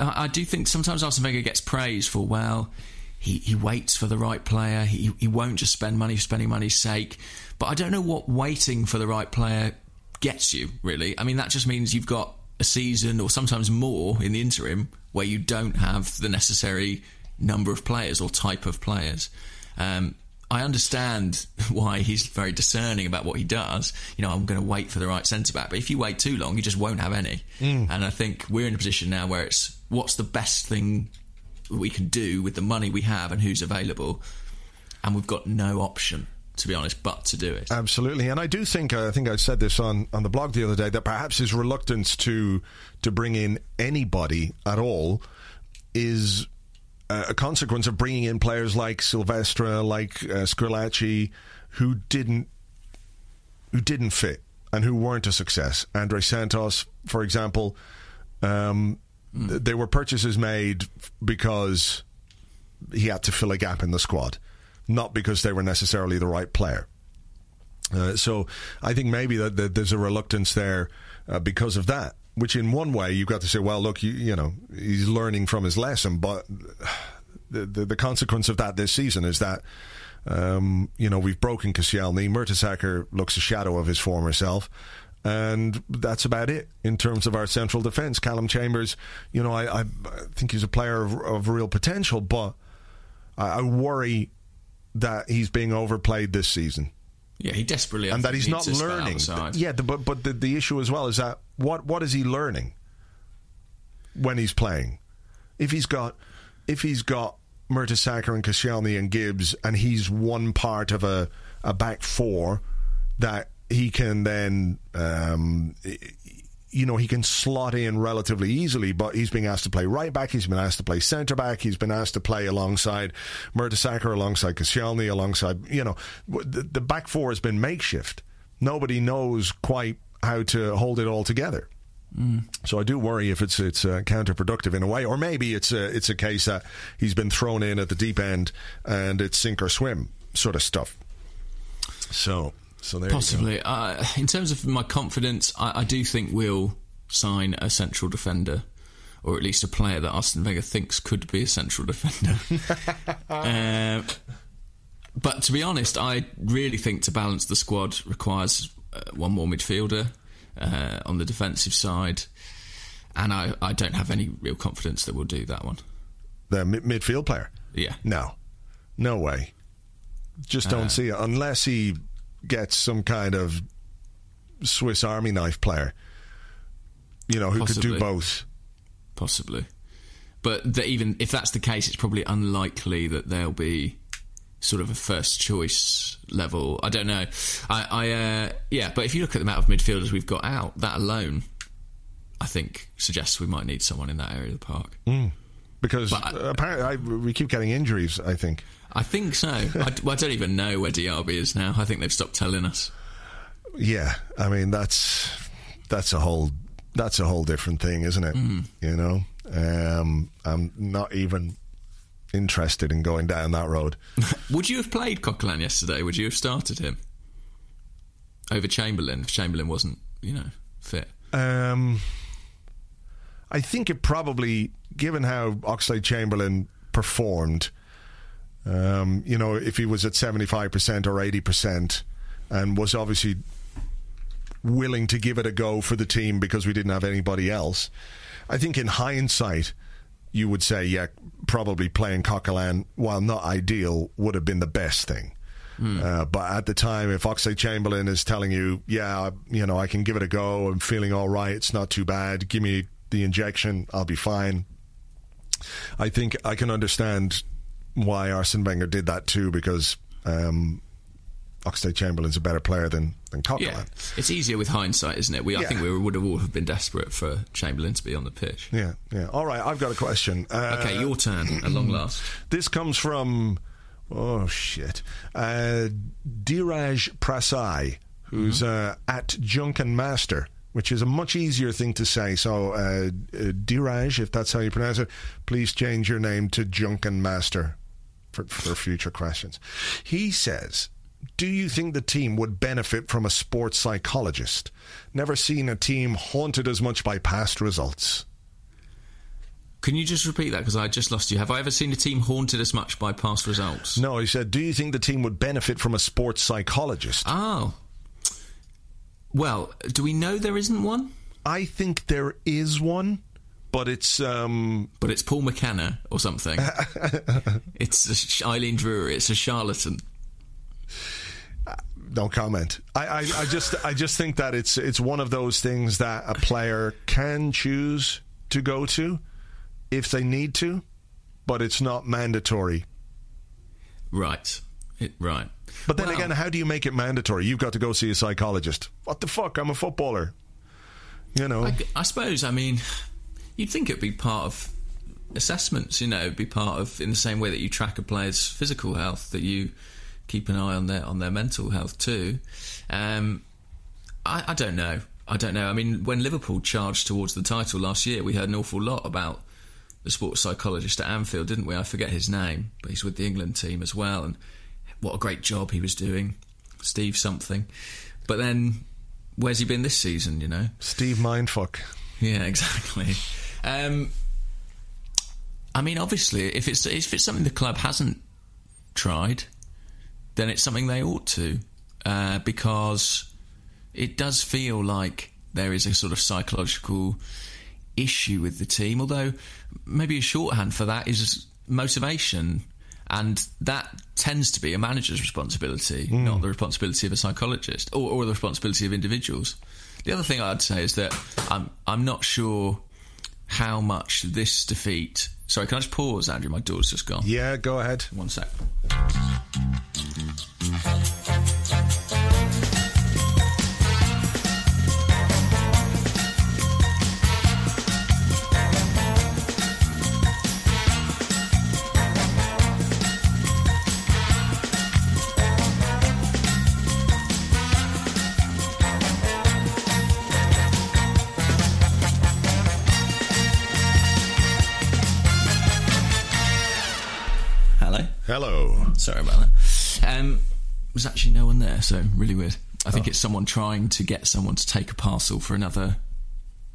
I, I do think sometimes Arsene Wenger gets praise for well, he, he waits for the right player. He he won't just spend money for spending money's sake. But I don't know what waiting for the right player gets you. Really, I mean that just means you've got a season or sometimes more in the interim where you don't have the necessary number of players or type of players. Um, I understand why he's very discerning about what he does. You know, I'm going to wait for the right centre back, but if you wait too long, you just won't have any. Mm. And I think we're in a position now where it's what's the best thing we can do with the money we have and who's available, and we've got no option. To be honest, but to do it. Absolutely, and I do think I think I said this on, on the blog the other day that perhaps his reluctance to to bring in anybody at all is a consequence of bringing in players like Silvestre, like uh, who didn't who didn't fit and who weren't a success. Andre Santos, for example, um, Hmm. th- they were purchases made because he had to fill a gap in the squad, not because they were necessarily the right player. Uh, so I think maybe that, that there's a reluctance there uh, because of that. Which, in one way, you've got to say, well, look, you, you know, he's learning from his lesson, but the, the, the consequence of that this season is that um, you know we've broken Koscielny. Mertesacker looks a shadow of his former self, and that's about it in terms of our central defence. Calum Chambers, you know, I, I, think he's a player of, of real potential, but I, I worry that he's being overplayed this season Yeah, he desperately and that he's not needs to spell learning. Yeah, the, but but the, the issue as well is that what what is he learning when he's playing? If he's got if he's got Mertesacker and Koscielny and Gibbs, and he's one part of a a back four that he can then. Um, you know, he can slot in relatively easily, but he's being asked to play right back. He's been asked to play centre back. He's been asked to play alongside Mertesacker, alongside Koscielny, alongside, you know, the, the back four has been makeshift. Nobody knows quite how to hold it all together. So I do worry if it's it's uh, counterproductive in a way, or maybe it's a it's a case that he's been thrown in at the deep end and it's sink or swim sort of stuff. So so there you go. Possibly. Uh, in terms of my confidence, I, I do think we'll sign a central defender, or at least a player that Arsene Wenger thinks could be a central defender. um, but to be honest, I really think to balance the squad requires uh, one more midfielder uh, on the defensive side, and I, I don't have any real confidence that we'll do that one. the mid- midfield player. Yeah. No, no way. Just don't see it unless he gets some kind of Swiss Army knife player. You know who could do both. possibly. But that even if that's the case, it's probably unlikely that there'll be sort of a first choice level. I don't know. I, I uh, yeah, but if you look at the amount of midfielders we've got out, that alone, I think suggests we might need someone in that area of the park. Because I- uh, apparently I, we keep getting injuries. I think. I think so. I, I don't even know where Diaby is now. I think they've stopped telling us. Yeah, I mean that's that's a whole that's a whole different thing, isn't it? You know, um, I'm not even interested in going down that road. Would you have played Coquelin yesterday? Would you have started him over Chamberlain if Chamberlain wasn't, you know, fit? Um, I think it probably, given how Oxlade Chamberlain performed, um, you know, if he was at 75% or 80% and was obviously willing to give it a go for the team because we didn't have anybody else, I think in hindsight, you would say, yeah, probably playing Coquelin, while not ideal, would have been the best thing. Uh, but at the time, if Oxlade Chamberlain is telling you, yeah, you know, I can give it a go, I'm feeling all right, it's not too bad, give me the injection, I'll be fine. I think I can understand why Arsene Wenger did that too, because um, Oxlade Chamberlain's a better player than, than Coquelin. Yeah, it's easier with hindsight, isn't it? We, I think we would have all have been desperate for Chamberlain to be on the pitch. Yeah, yeah. All right, I've got a question. Uh, Okay, your turn at long last. This comes from oh shit, uh, Diraj Prasai, who's uh, at Junkin Master, which is a much easier thing to say. So, uh, uh, Diraj, if that's how you pronounce it, please change your name to Junkin Master for, for future questions. He says. Do you think the team would benefit from a sports psychologist? Never seen a team haunted as much by past results. Can you just repeat that because I just lost you? Have I ever seen a team haunted as much by past results? No, he said, Do you think the team would benefit from a sports psychologist? Oh, well, do we know there isn't one? I think there is one, but it's um, But it's Paul McKenna or something. it's Eileen Drewery. It's a charlatan. uh, no comment. I, I, I just I just think that it's it's one of those things that a player can choose to go to if they need to, but it's not mandatory. Right. It, right. But then Well, again, how do you make it mandatory? You've got to go see a psychologist. What the fuck? I'm a footballer. You know. I, I suppose. I mean, you'd think it'd be part of assessments. You know, it'd be part of in the same way that you track a player's physical health, that you keep an eye on their on their mental health too. Um, I, I don't know. I don't know. I mean, when Liverpool charged towards the title last year, we heard an awful lot about the sports psychologist at Anfield, didn't we? I forget his name, but he's with the England team as well, and what a great job he was doing, Steve something. But then, where's he been this season? You know. Steve Mindfuck. Yeah, exactly. Um, I mean, obviously, if it's if it's something the club hasn't tried, then it's something they ought to, uh, because it does feel like there is a sort of psychological issue with the team. Although maybe a shorthand for that is motivation. And that tends to be a manager's responsibility, hmm. not the responsibility of a psychologist or, or the responsibility of individuals. The other thing I'd say is that I'm I'm not sure how much this defeat. Sorry, can I just pause, Andrew? My door's just gone. Yeah, go ahead. One sec. Sorry about that. Um, was actually no one there, so really weird. I think it's someone trying to get someone to take a parcel for another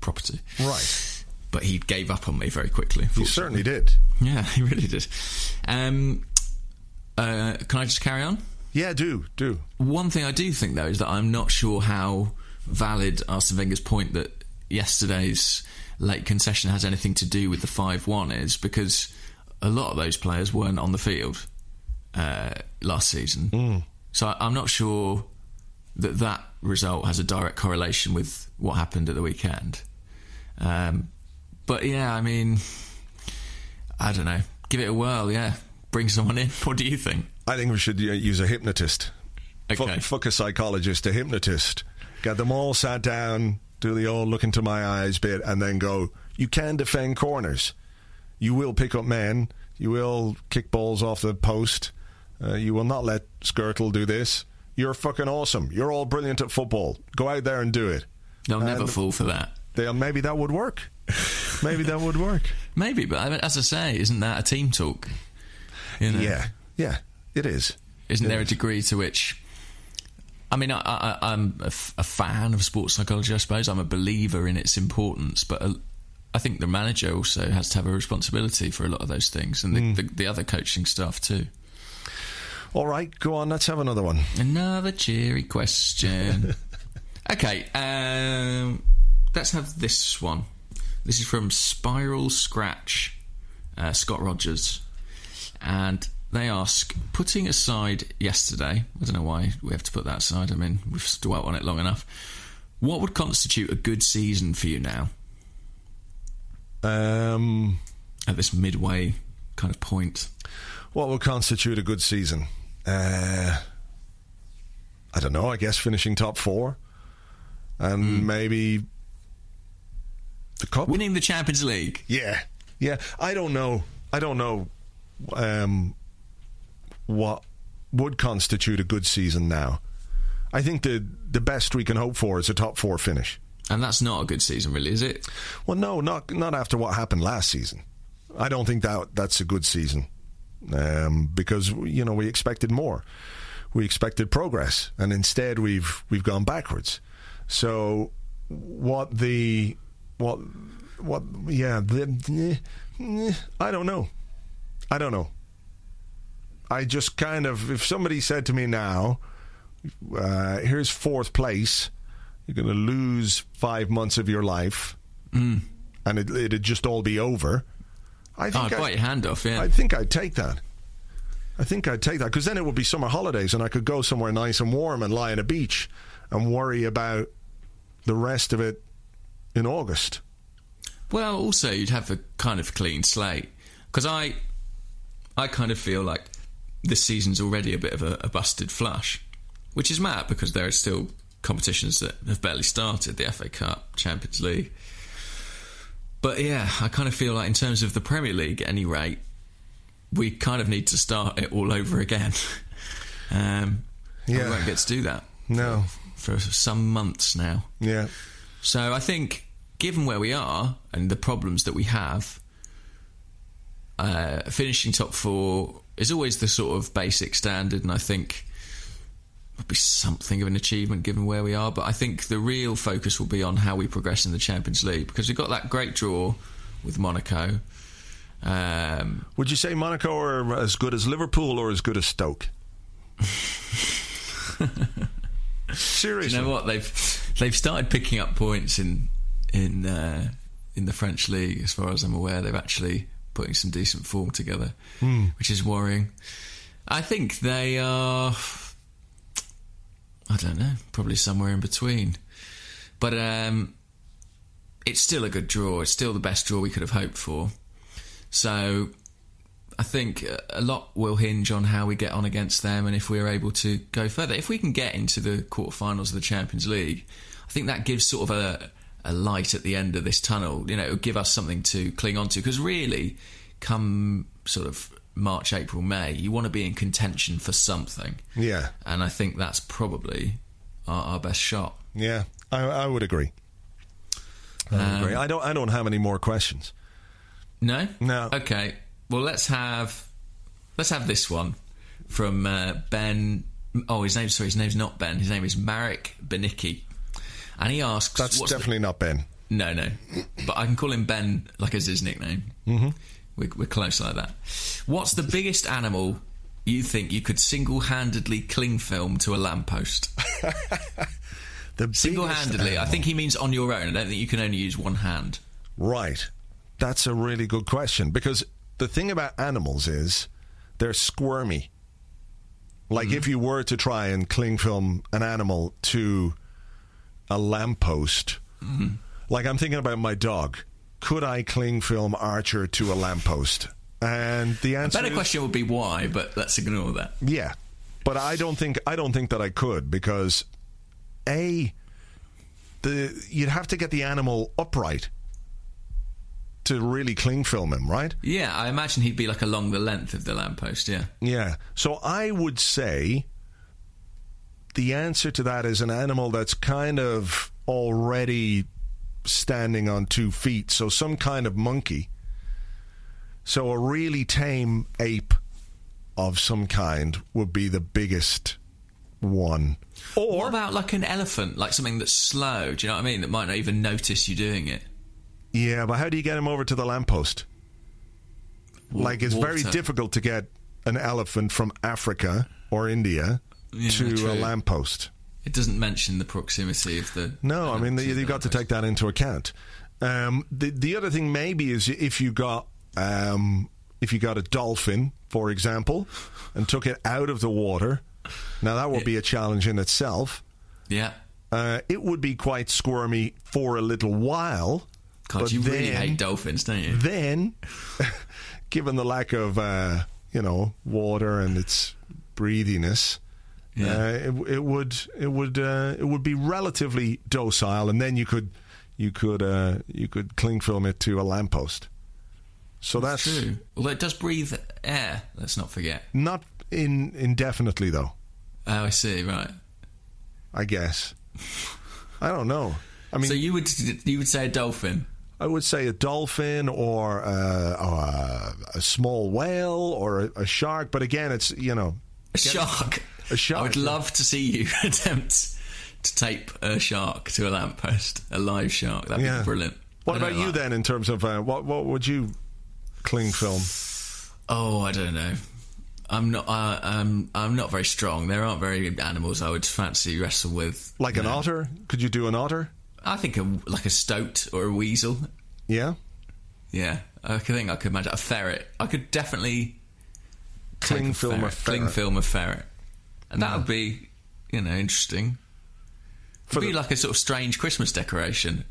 property. Right. But he gave up on me very quickly. Fortunately. certainly did. Yeah, he really did. Um, uh, can I just carry on? Yeah, do do. One thing I do think though is that I'm not sure how valid Arsene Wenger's point that yesterday's late concession has anything to do with the five-one is because a lot of those players weren't on the field uh, last season, so I, I'm not sure that that result has a direct correlation with what happened at the weekend. Um, but yeah, I mean, I don't know. Give it a whirl, yeah. Bring someone in. What do you think? I think we should uh, use a hypnotist. Okay. Fuck, fuck a psychologist, a hypnotist. Get them all sat down, do the old look into my eyes bit, and then go, you can defend corners. You will pick up men. You will kick balls off the post. Uh, you will not let Skrtel do this. You're fucking awesome. You're all brilliant at football. Go out there and do it. They'll never fall for that. They, maybe that would work. maybe that would work. Maybe, but I mean, as I say, isn't that a team talk? You know? Yeah, yeah, it is. Isn't It there a degree to which? I mean, I, I, I'm a, f- a fan of sports psychology. I suppose I'm a believer in its importance, but uh, I think the manager also has to have a responsibility for a lot of those things, and the, Hmm. the, the other coaching staff too. All right, go on. Let's have another one. Another cheery question. okay, um, let's have this one. This is from Spiral Scratch, uh, Scott Rogers, and they ask: putting aside yesterday, I don't know why we have to put that aside. I mean, we've dwelt on it long enough. What would constitute a good season for you now Um, at this midway kind of point? what would constitute a good season? Uh, I don't know. I guess finishing top four, and maybe the cup. Winning the Champions League. Yeah, yeah. I don't know. I don't know um, what would constitute a good season now. I think the the best we can hope for is a top four finish. And that's not a good season, really, is it? Well, no, not not after what happened last season. I don't think that that's a good season um, because you know we expected more. We expected progress, and instead we've we've gone backwards. So what the what what yeah the, eh, I don't know. I don't know. I just kind of if somebody said to me now, uh, here's fourth place. You're going to lose five months of your life, and it, it'd just all be over. I Oh, think I'd I'd- bite your hand off, yeah. I think I'd take that. I think I'd take that because then it would be summer holidays and I could go somewhere nice and warm and lie on a beach and worry about the rest of it in August. Well, also you'd have a kind of clean slate because I, I kind of feel like this season's already a bit of a, a busted flush, which is mad because there are still competitions that have barely started: the FA Cup, Champions League. But yeah, I kind of feel like in terms of the Premier League, at any rate, we kind of need to start it all over again. um, Yeah. we won't get to do that No. for some months now. Yeah. So I think, given where we are and the problems that we have, uh, finishing top four is always the sort of basic standard, and I think would be something of an achievement given where we are. But I think the real focus will be on how we progress in the Champions League because we've got that great draw with Monaco. Um, Would you say Monaco are as good as Liverpool or as good as Stoke? Seriously. you know what they've they've started picking up points in in uh, in the French league. As far as I'm aware, they've actually putting some decent form together, which is worrying. I think they are. I don't know, probably somewhere in between, but um, it's still a good draw. It's still the best draw we could have hoped for. So I think a lot will hinge on how we get on against them and if we're able to go further. If we can get into the quarterfinals of the Champions League, I think that gives sort of a, a light at the end of this tunnel. You know, it'll give us something to cling on to because really, come sort of March, April, May, you want to be in contention for something. Yeah. And I think that's probably our, our best shot. Yeah. I, I would agree. I would Um, agree. I don't. I don't have any more questions. No, No. Okay. Well, let's have let's have this one from uh, Ben. Oh, his name. Sorry, his name's not Ben. His name is Marek Benicki, and he asks. That's what's the- definitely not Ben. no, no, but I can call him Ben like as his nickname. Mm-hmm. We're, we're close like that. What's the biggest animal you think you could single-handedly cling film to a lamppost? The Single-handedly. I think he means on your own. I don't think you can only use one hand. Right. That's a really good question because the thing about animals is they're squirmy. Like if mm-hmm. you were to try and cling film an animal to a lamppost, mm-hmm. like I'm thinking about my dog. Could I cling film Archer to a lamppost? And the answer Better is question would be why, but let's ignore that. yeah. But I don't think I don't think that I could because a the you'd have to get the animal upright to really cling film him, right? Yeah, I imagine he'd be like along the length of the lamppost, yeah. Yeah. So I would say the answer to that is an animal that's kind of already standing on two feet. So some kind of monkey. So a really tame ape of some kind would be the biggest one. Or What about like an elephant, like something that's slow? Do you know what I mean? That might not even notice you doing it. yeah, but how do you get him over to the lamppost? Wa- like it's very difficult to get an elephant from Africa or India Yeah, to true. a lamppost. It doesn't mention the proximity of the. No, I mean you you've got to take that into account. Um, the the other thing maybe is if you got um, if you got a dolphin, for example, and took it out of the water. Now that would be a challenge in itself. Yeah. Uh, it would be quite squirmy for a little while. God, you really then- hate dolphins, don't you? Then, given the lack of uh, you know water and its breathiness, Yeah. uh, it, it would it would uh, it would be relatively docile, and then you could you could uh, you could cling film it to a lamppost. So that's, True. Although it does breathe air, let's not forget. not in indefinitely though. Oh, I see, right. I guess. I don't know. I mean, so you would you would say a dolphin? I would say a dolphin or, uh, or a, a small whale or a, a shark. But again, it's you know A shark. A shark, I would love to see you attempt to tape a shark to a lamppost, a live shark. That'd Yeah. be brilliant. What about you then? In terms of uh, what what would you cling film? Oh, I don't know. I'm not. Uh, I'm. I'm not very strong. There aren't very animals I would fancy wrestle with. Like an No. otter? Could you do an otter? I think a, like a stoat or a weasel. Yeah. Yeah, I could think I could imagine a ferret. I could definitely cling film ferret. a ferret. Cling film a ferret. And that would be, you know, interesting. For It'd be the- like a sort of strange Christmas decoration.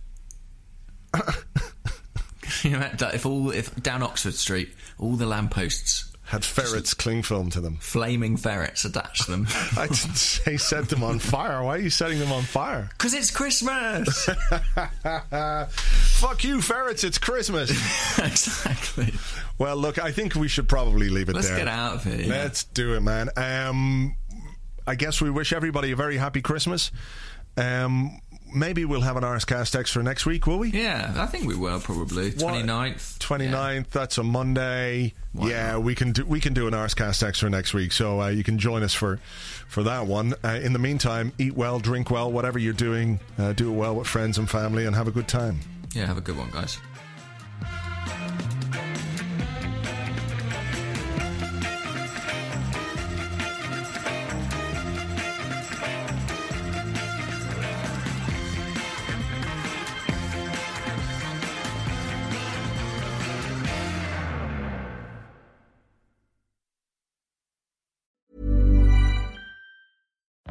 you know, that if all if down Oxford Street, all the lampposts, Had ferrets cling film to them. flaming ferrets attached to them. I didn't say set them on fire. Why are you setting them on fire? Because it's Christmas! Fuck you, ferrets. It's Christmas. exactly. well, look, I think we should probably leave it there. Let's get out of here. yeah. Let's do it, man. Um, I guess we wish everybody a very happy Christmas. Um, maybe we'll have an Arscast extra next week, will we? Yeah, I think we will probably. What? 29th. 29th, that's a Monday. Why yeah, not? we can do we can do an Arscast extra next week, so uh, you can join us for for that one. Uh, in the meantime, eat well, drink well, whatever you're doing, uh, do it well with friends and family, and have a good time. Yeah, have a good one, guys.